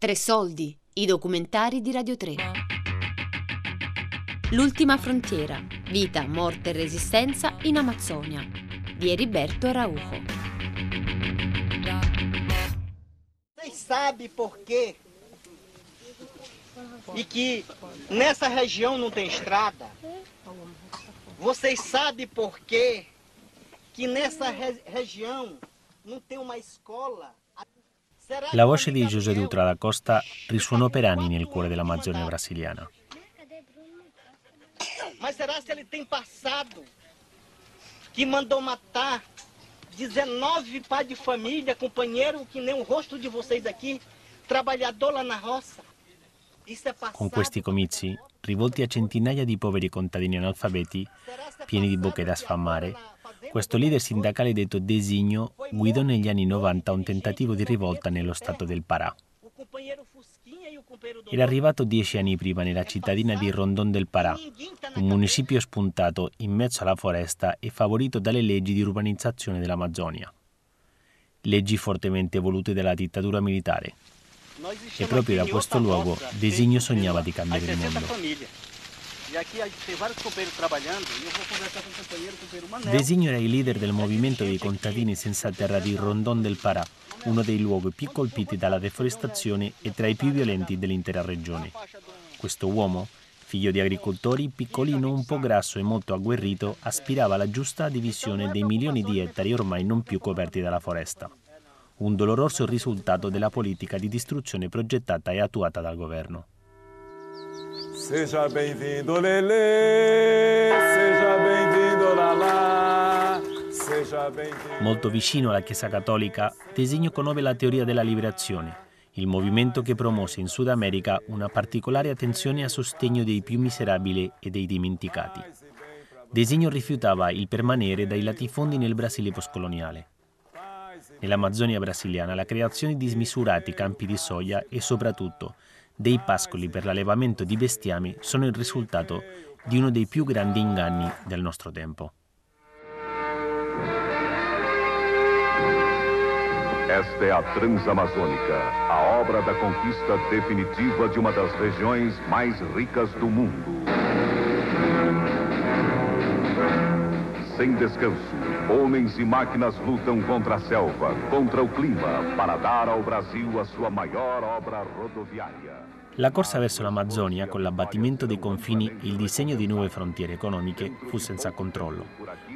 Tre soldi, i documentari di Radio 3. L'ultima frontiera, vita, morte e resistenza in Amazzonia, di Heriberto Araujo. Vocês sabem por quê? E que nessa região não tem estrada? Vocês sabem por quê? Que nessa re- região não tem uma escola? La voce di José Dutra da Costa risuonò per anni nel cuore dell'Amazzonia brasiliana. Mas será se ele tem passado que mandou matar 19 pais de família, companheiro, que nem o rosto de vocês aqui, trabalhador lá na roça? Con questi comizi, rivolti a centinaia di poveri contadini analfabeti, pieni di bocche da sfamare, questo leader sindacale detto Designo guidò negli anni 90 un tentativo di rivolta nello stato del Pará. Era arrivato dieci anni prima nella cittadina di Rondon del Pará, un municipio spuntato in mezzo alla foresta e favorito dalle leggi di urbanizzazione dell'Amazzonia. Leggi fortemente volute dalla dittatura militare. E proprio da questo luogo Designo sognava di cambiare il 60 mondo. E aqui tem vários companheiros trabalhando eu vou conversar com o companheiro, companheiro Manel. Designo era il leader del movimento dei contadini senza terra di Rondon del Pará, uno dei luoghi più colpiti dalla deforestazione e tra i più violenti dell'intera regione. Questo uomo, figlio di agricoltori, piccolino, un po' grasso e molto agguerrito, aspirava alla giusta divisione dei milioni di ettari ormai non più coperti dalla foresta. Un doloroso risultato della politica di distruzione progettata e attuata dal governo. Seja bem-vindo, Lelê, seja bem-vindo, Lalá, seja bem-vindo. Molto vicino alla Chiesa Cattolica, Designo conobbe la teoria della liberazione, il movimento che promosse in Sud America una particolare attenzione a sostegno dei più miserabili e dei dimenticati. Designo rifiutava il permanere dai latifondi nel Brasile postcoloniale. Nell'Amazzonia brasiliana la creazione di smisurati campi di soia e soprattutto dei pascoli per l'allevamento di bestiami sono il risultato di uno dei più grandi inganni del nostro tempo. Esta é a Transamazônica, a obra da conquista definitiva de uma das regiões mais ricas do mundo. Sem descanso, homens e máquinas lutam contra a selva, contra o clima, para dar ao Brasil a sua maior obra rodoviária. La corsa verso l'Amazzonia, con l'abbattimento dei confini e il disegno di nuove frontiere economiche, fu senza controllo.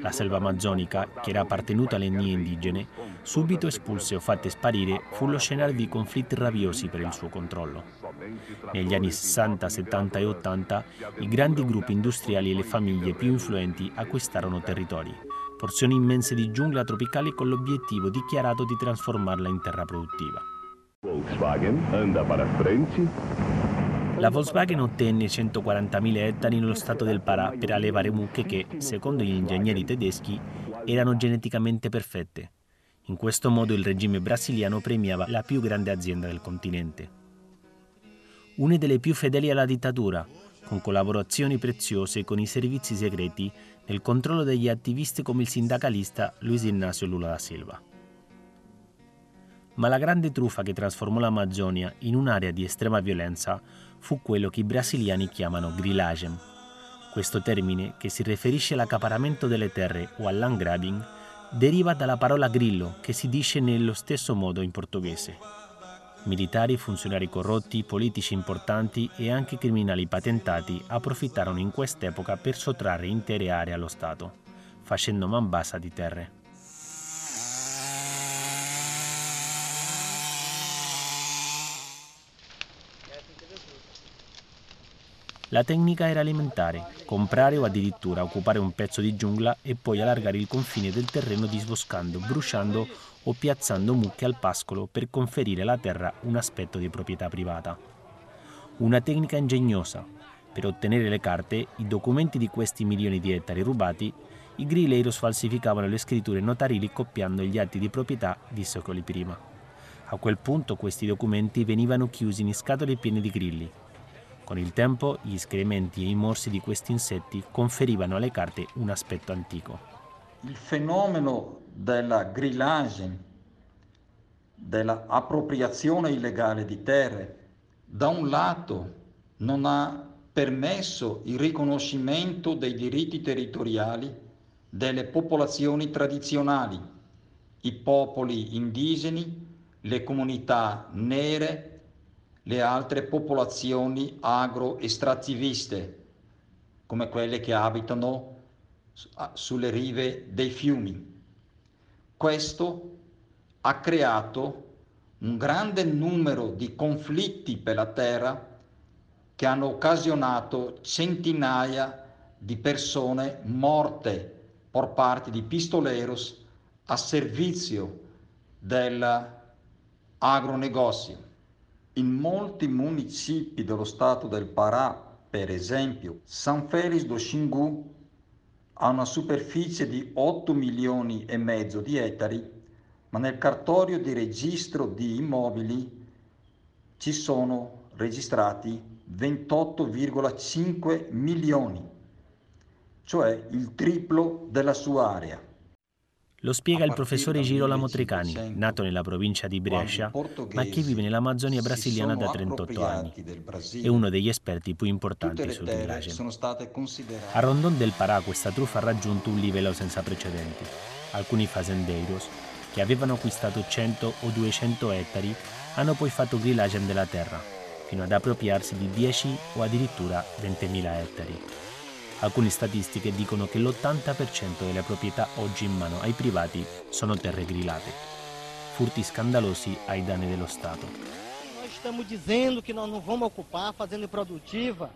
La selva amazzonica, che era appartenuta alle etnie indigene, subito espulse o fatte sparire, fu lo scenario di conflitti raviosi per il suo controllo. Negli anni 60, 70 e 80, i grandi gruppi industriali e le famiglie più influenti acquistarono territori, porzioni immense di giungla tropicale con l'obiettivo dichiarato di trasformarla in terra produttiva. Volkswagen anda para frente, La Volkswagen ottenne 140.000 ettari nello stato del Pará per allevare mucche che, secondo gli ingegneri tedeschi, erano geneticamente perfette. In questo modo il regime brasiliano premiava la più grande azienda del continente. Una delle più fedeli alla dittatura, con collaborazioni preziose con i servizi segreti nel controllo degli attivisti come il sindacalista Luis Ignacio Lula da Silva. Ma la grande truffa che trasformò l'Amazzonia in un'area di estrema violenza fu quello che i brasiliani chiamano grillagem. Questo termine, che si riferisce all'accaparamento delle terre o al land grabbing, deriva dalla parola grillo, che si dice nello stesso modo in portoghese. Militari, funzionari corrotti, politici importanti e anche criminali patentati approfittarono in quest'epoca per sottrarre intere aree allo Stato, facendo man bassa di terre. La tecnica era alimentare, comprare o addirittura occupare un pezzo di giungla e poi allargare il confine del terreno disboscando, bruciando o piazzando mucche al pascolo per conferire alla terra un aspetto di proprietà privata. Una tecnica ingegnosa. Per ottenere le carte, i documenti di questi milioni di ettari rubati, i grileiros falsificavano le scritture notarili copiando gli atti di proprietà di secoli prima. A quel punto questi documenti venivano chiusi in scatole piene di grilli, con il tempo gli escrementi e i morsi di questi insetti conferivano alle carte un aspetto antico. Il fenomeno della grillagem dell'appropriazione illegale di terre, da un lato non ha permesso il riconoscimento dei diritti territoriali delle popolazioni tradizionali, i popoli indigeni, le comunità nere, le altre popolazioni agro-estrattiviste, come quelle che abitano sulle rive dei fiumi. Questo ha creato un grande numero di conflitti per la terra che hanno occasionato centinaia di persone morte por parte di pistoleros a servizio dell'agronegozio. In molti municipi dello stato del Pará, per esempio, San Félix do Xingu ha una superficie di 8 milioni e mezzo di ettari, ma nel cartorio di registro di immobili ci sono registrati 28,5 milioni, cioè il triplo della sua area. Lo spiega il professore Girolamo Trecani, nato nella provincia di Brescia, ma che vive nell'Amazzonia brasiliana da 38 anni. È uno degli esperti più importanti sul village. A Rondon del Pará questa truffa ha raggiunto un livello senza precedenti. Alcuni fazendeiros, che avevano acquistato 100 o 200 ettari, hanno poi fatto grillage della terra, fino ad appropriarsi di 10 o addirittura 20.000 ettari. Alcune statistiche dicono che l'80% delle proprietà oggi in mano ai privati sono terre grillate. Furti scandalosi ai danni dello Stato. Nós estamos dizendo que nós não vamos ocupar fazenda produtiva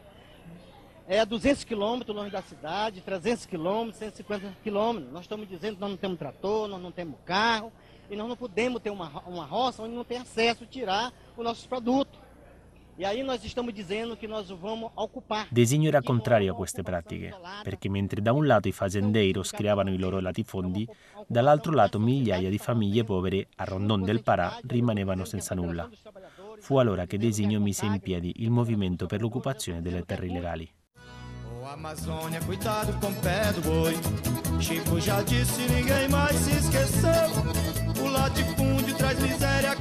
é a 200 quilômetros longe da cidade, 300 quilômetros, 150 quilômetros. Nós estamos dizendo que nós não temos trator, nós não temos carro, e nós não podemos ter uma, uma roça onde não tem acesso tirar os nossos produtos. Designo era contrario a queste pratiche, perché mentre da un lato i fazendeiros creavano i loro latifondi, dall'altro lato migliaia di famiglie povere a Rondon del Pará rimanevano senza nulla. Fu allora che Designo mise in piedi il movimento per l'occupazione delle terre illegali. Amazônia, cuidado com o pé do boi. Chico já disse, ninguém mais se esqueceu. O latifúndio traz miséria,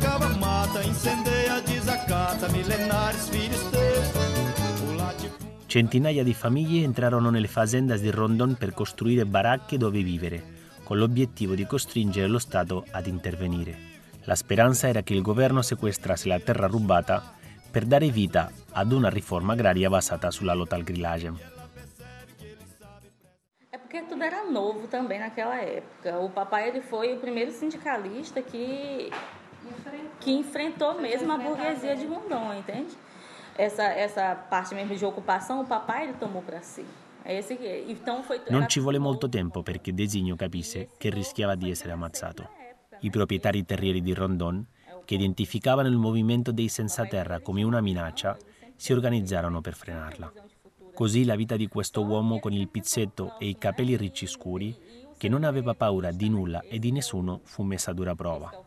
Centinaia di famiglie entrarono nelle fazendas di Rondon per costruire baracche dove vivere, con l'obiettivo di costringere lo Stato ad intervenire. La speranza era che il governo sequestrasse la terra rubata per dare vita ad una riforma agraria basata sulla lotta al grillage. porque tudo era novo também naquela época. O papai ele foi o primeiro sindicalista que que enfrentou mesmo a burguesia de Rondon, entende? Essa essa parte mesmo de ocupação, o papai ele tomou para si. Esse, então foi, non ci vuole molto tempo perché Designo capisse che rischiava di essere ammazzato. I proprietari terrieri di Rondon, che identificavano il movimento dei senza terra come una minaccia, si organizzarono per frenarla. Così la vita di questo uomo con il pizzetto e i capelli ricci scuri, che non aveva paura di nulla e di nessuno, fu messa a dura prova.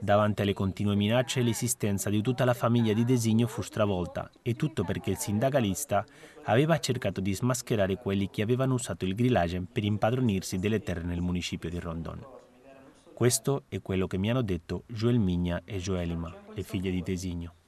Davanti alle continue minacce l'esistenza di tutta la famiglia di Designo fu stravolta e tutto perché il sindacalista aveva cercato di smascherare quelli che avevano usato il grillage per impadronirsi delle terre nel municipio di Rondon. Questo è quello che mi hanno detto Joel Migna e Joelima, le figlie di Designo.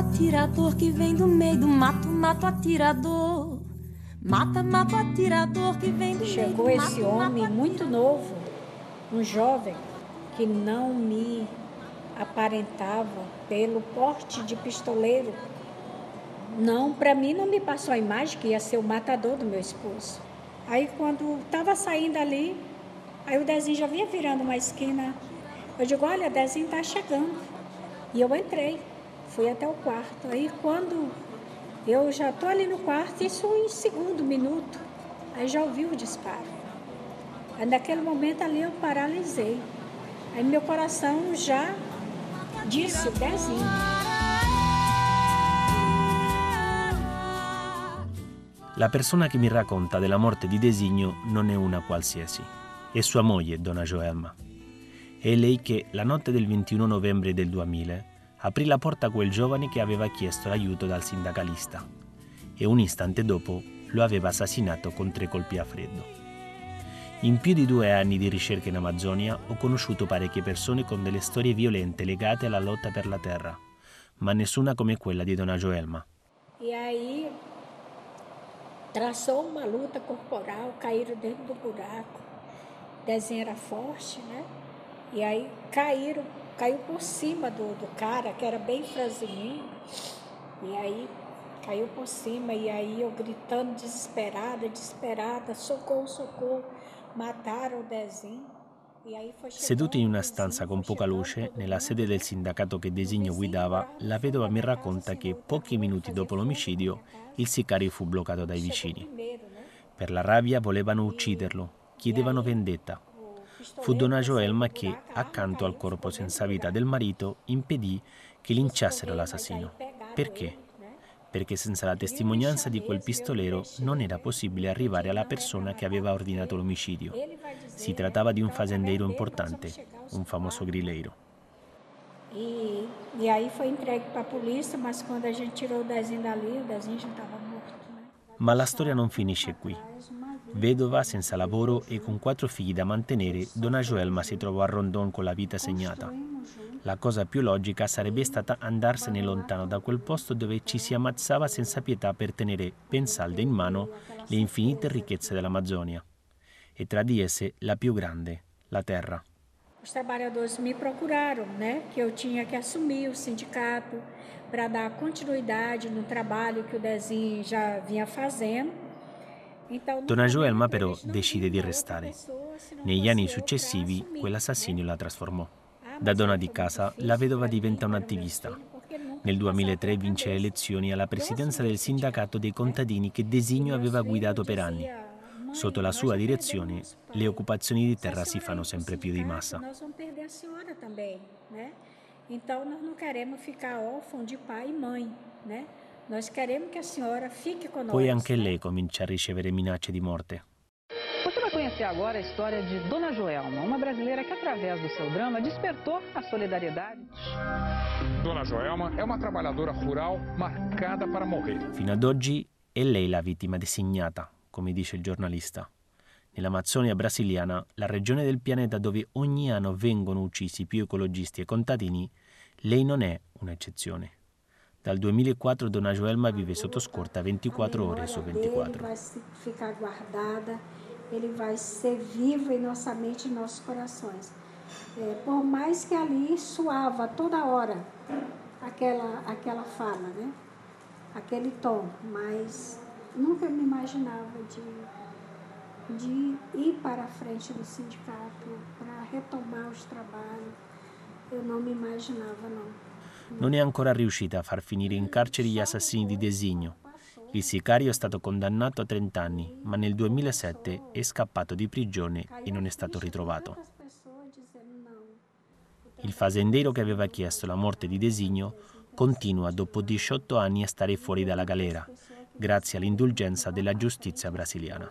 Atirador que vem do meio do mato, mato atirador. Mata, mata atirador que vem do Chegou meio do mato, esse homem mato, muito novo, um jovem que não me aparentava pelo porte de pistoleiro. Não, para mim não me passou a imagem que ia ser o matador do meu esposo. Aí quando estava saindo ali, aí o Dezinho já vinha virando uma esquina. Eu digo, olha, o Dezinho está chegando. E eu entrei fui até o quarto. Aí quando eu já estou ali no quarto, isso em segundo minuto, aí já ouvi o disparo. Aí naquele momento ali eu paralisei. Aí meu coração já disse o dezinho. La persona che mi racconta della morte di Designo non è una qualsiasi, è sua moglie, donna Joelma. È lei che, la notte del 21 novembre del 2000, aprì la porta a quel giovane che aveva chiesto l'aiuto dal sindacalista e un istante dopo lo aveva assassinato con tre colpi a freddo. In più di due anni di ricerca in Amazzonia ho conosciuto parecchie persone con delle storie violente legate alla lotta per la terra, ma nessuna come quella di Donna Joelma. E aí traçou uma luta corporal, caíram dentro do buraco. Desenho era forte, né? E aí caíram, caiu por cima do, do cara, que era bem franzininho. E aí caiu por cima, e aí eu gritando desesperada, desesperada, socorro, socorro, mataram o desenho. Seduti in una stanza con poca luce, nella sede del sindacato che Designo guidava, la vedova mi racconta che pochi minuti dopo l'omicidio il sicario fu bloccato dai vicini. Per la rabbia volevano ucciderlo, chiedevano vendetta. Fu Donna Joelma che, accanto al corpo senza vita del marito, impedì che linciassero l'assassino. Perché? Perché senza la testimonianza di quel pistolero non era possibile arrivare alla persona che aveva ordinato l'omicidio. Si trattava di un fazendeiro importante, un famoso grileiro. E, e aí foi entregue para a polícia, mas quando a gente tirou o desenho dali, o desenho já estava morto. Ma la storia non finisce qui. Vedova, senza lavoro e con quattro figli da mantenere, Donna Joelma si trovò a Rondon con la vita segnata. La cosa più logica sarebbe stata andarsene lontano da quel posto dove ci si ammazzava senza pietà per tenere ben salde in mano le infinite ricchezze dell'Amazzonia. E tra di esse la più grande, la terra. Os trabalhadores me procuraram, né, que eu tinha que assumir o sindicato para dar continuidade no trabalho que o Dezinho já vinha fazendo. Donna Joelma però decide di restare. Negli anni successivi quell'assassinio la trasformò. Da donna di casa la vedova diventa un'attivista. Nel 2003 vince le elezioni alla presidenza del sindacato dei contadini che Designo aveva guidato per anni. Sotto la sua direzione le occupazioni di terra si fanno sempre più di massa. Então nós não queremos ficar órfãos de pai e mãe, né? Nós queremos que a senhora fique conosco. Poi anche lei comincia a ricevere minacce di morte. Você vai conhecer agora a história de Dona Joelma, uma brasileira que, através do seu drama, despertou a solidariedade. Dona Joelma é uma trabalhadora rural marcada para morrer. Fino ad oggi è lei la vittima designata, come dice il giornalista. Nell'Amazzonia brasiliana, la regione del pianeta dove ogni anno vengono uccisi più ecologisti e contadini, lei non è un'eccezione. Dal 2004 Donna Joelma vive sotto scorta 24 ore su 24. vai ficar guardada, ele vai ser vivo em nossa mente e nossos corações. É, por mais que ali suava toda hora aquela, aquela fala, né? aquele tom, mas nunca me imaginava de, de ir para a frente do sindicato para retomar os trabalhos. Eu não me imaginava, não. Non è ancora riuscita a far finire in carcere gli assassini di Designo. Il sicario è stato condannato a 30 anni, ma nel 2007 è scappato di prigione e non è stato ritrovato. Il fazendeiro che aveva chiesto la morte di Designo continua dopo 18 anni a stare fuori dalla galera, grazie all'indulgenza della giustizia brasiliana.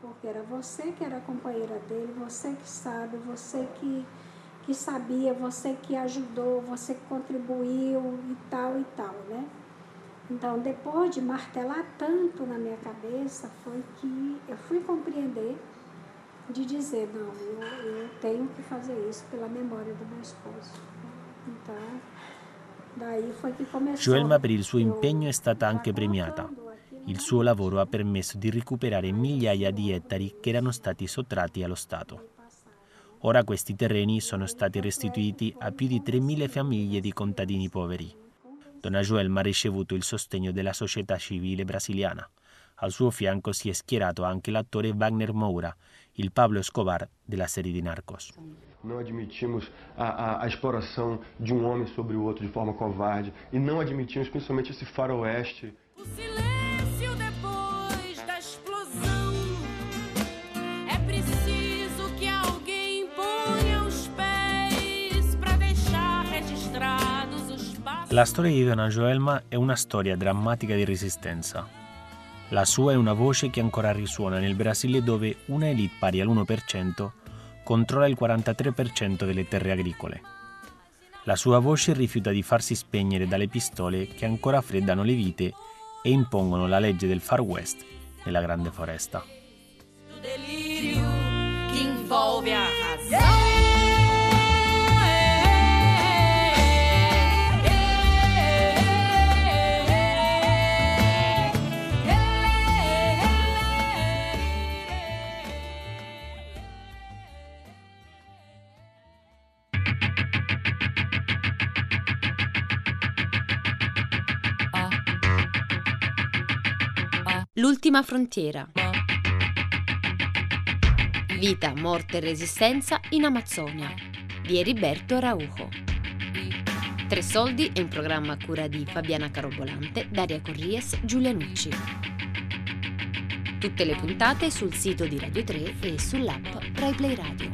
Porque era você que era companheira dele, você que sabe, você que, que sabia, você que ajudou, você que contribuiu e tal e tal, né? Então, depois de martelar tanto na minha cabeça, foi que eu fui compreender de dizer, não, eu, eu tenho que fazer isso pela memória do meu esposo. Então, daí foi que começou. Joelma per il suo impegno è stata anche premiata. Il suo lavoro ha permesso di recuperare migliaia di ettari che erano stati sottratti allo Stato. Ora questi terreni sono stati restituiti a più di 3.000 famiglie di contadini poveri. Donna Joelma ha ricevuto il sostegno della società civile brasiliana. Al suo fianco si è schierato anche l'attore Wagner Moura, il Pablo Escobar della serie di Narcos. Não admitimos a, a, a, exploração de um homem sobre o outro de forma covarde. E não admitimos principalmente esse faroeste. La storia di Donna Joelma è una storia drammatica di resistenza. La sua è una voce che ancora risuona nel Brasile dove una elite pari all'1% controlla il 43% delle terre agricole. La sua voce rifiuta di farsi spegnere dalle pistole che ancora freddano le vite e impongono la legge del Far West nella grande foresta. Delírio que envolve a L'ultima frontiera. Vita, morte e resistenza in Amazzonia di Eriberto Araujo. Tre soldi è un programma a cura di Fabiana Carobolante, Daria Corries, Giulia Nucci. Tutte le puntate sul sito di Radio 3 e sull'app RaiPlay Radio.